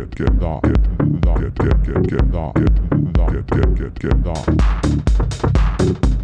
get get down get down get get get get down get down get get get get down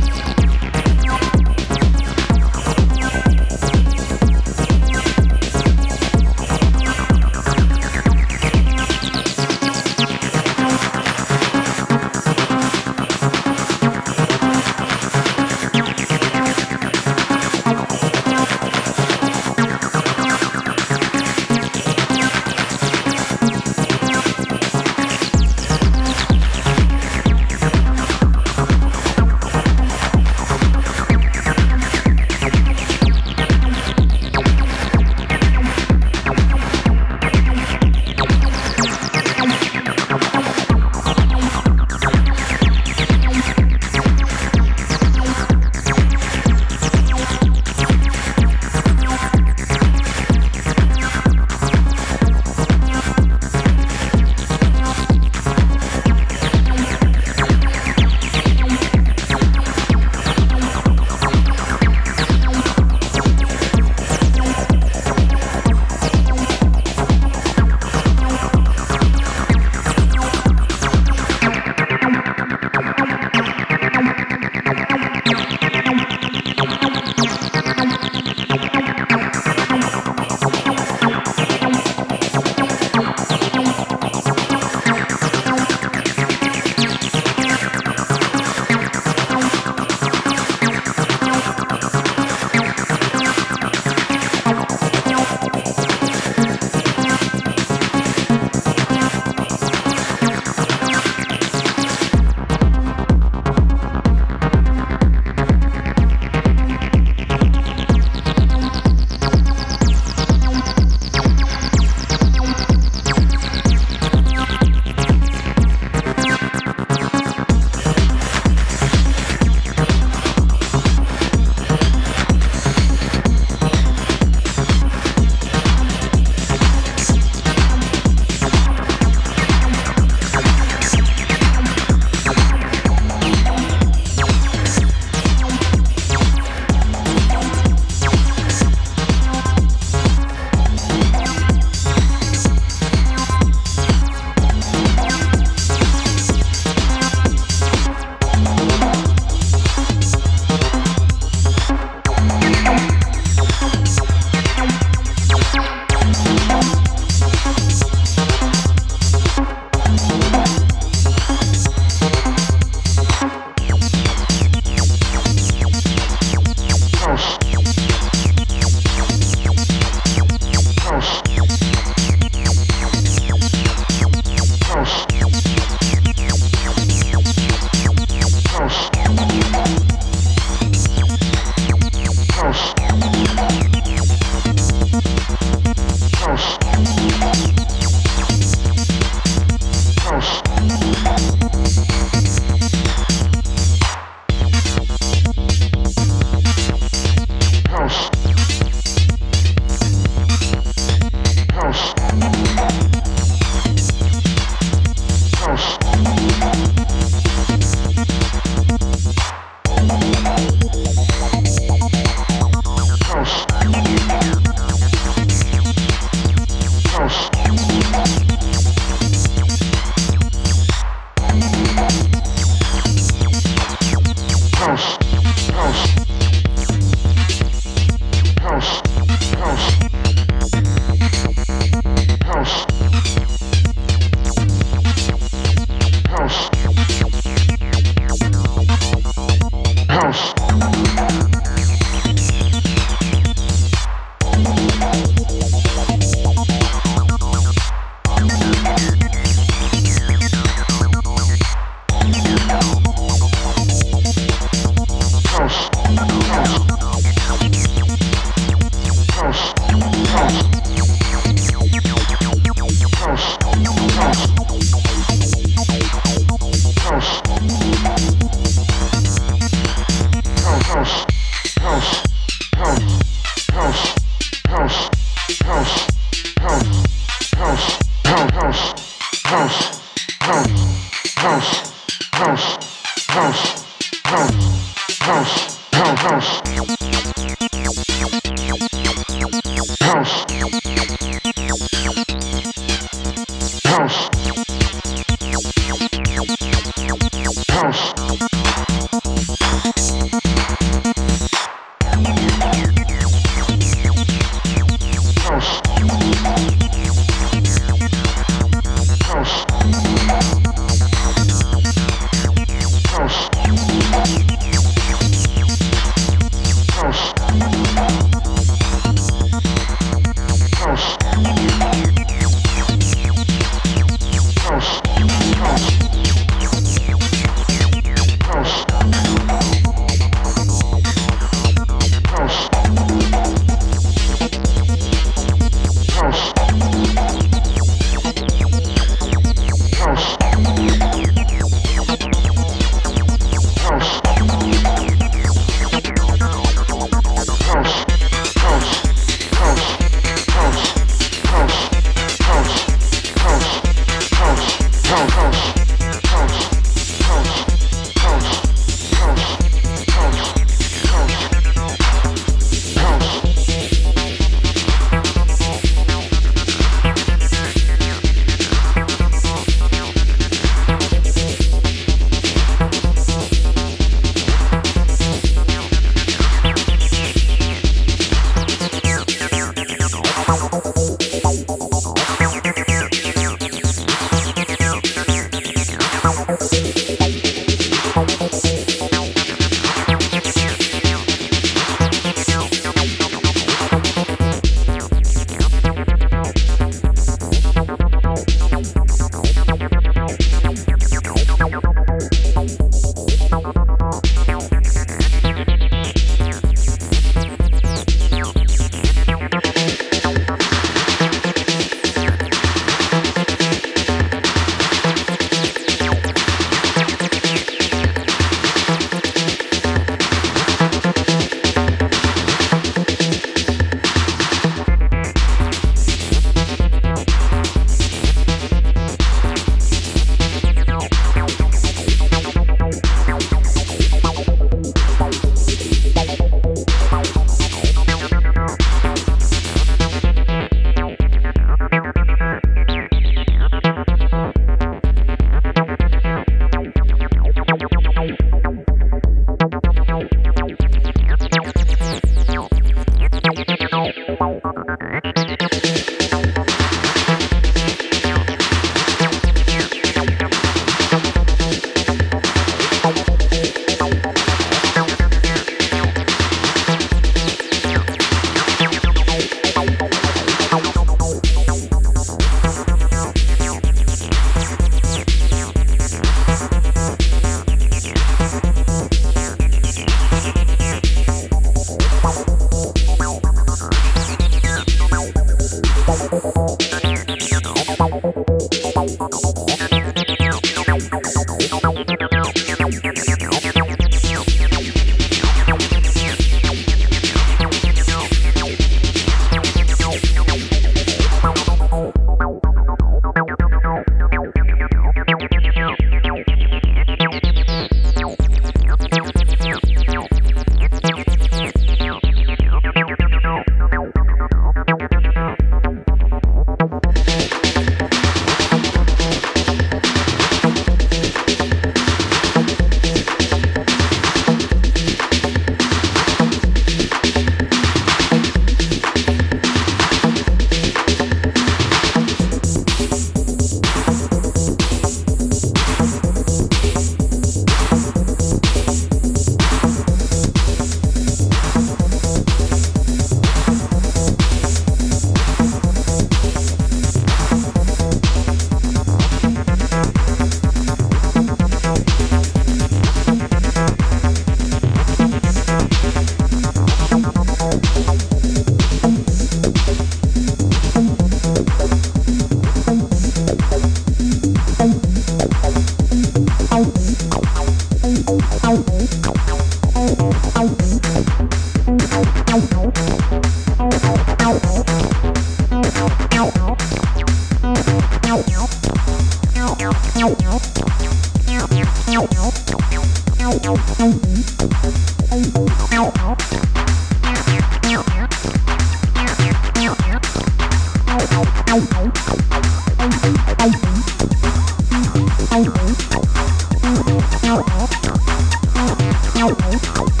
Oh, oh, oh.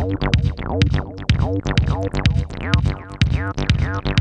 Thank you.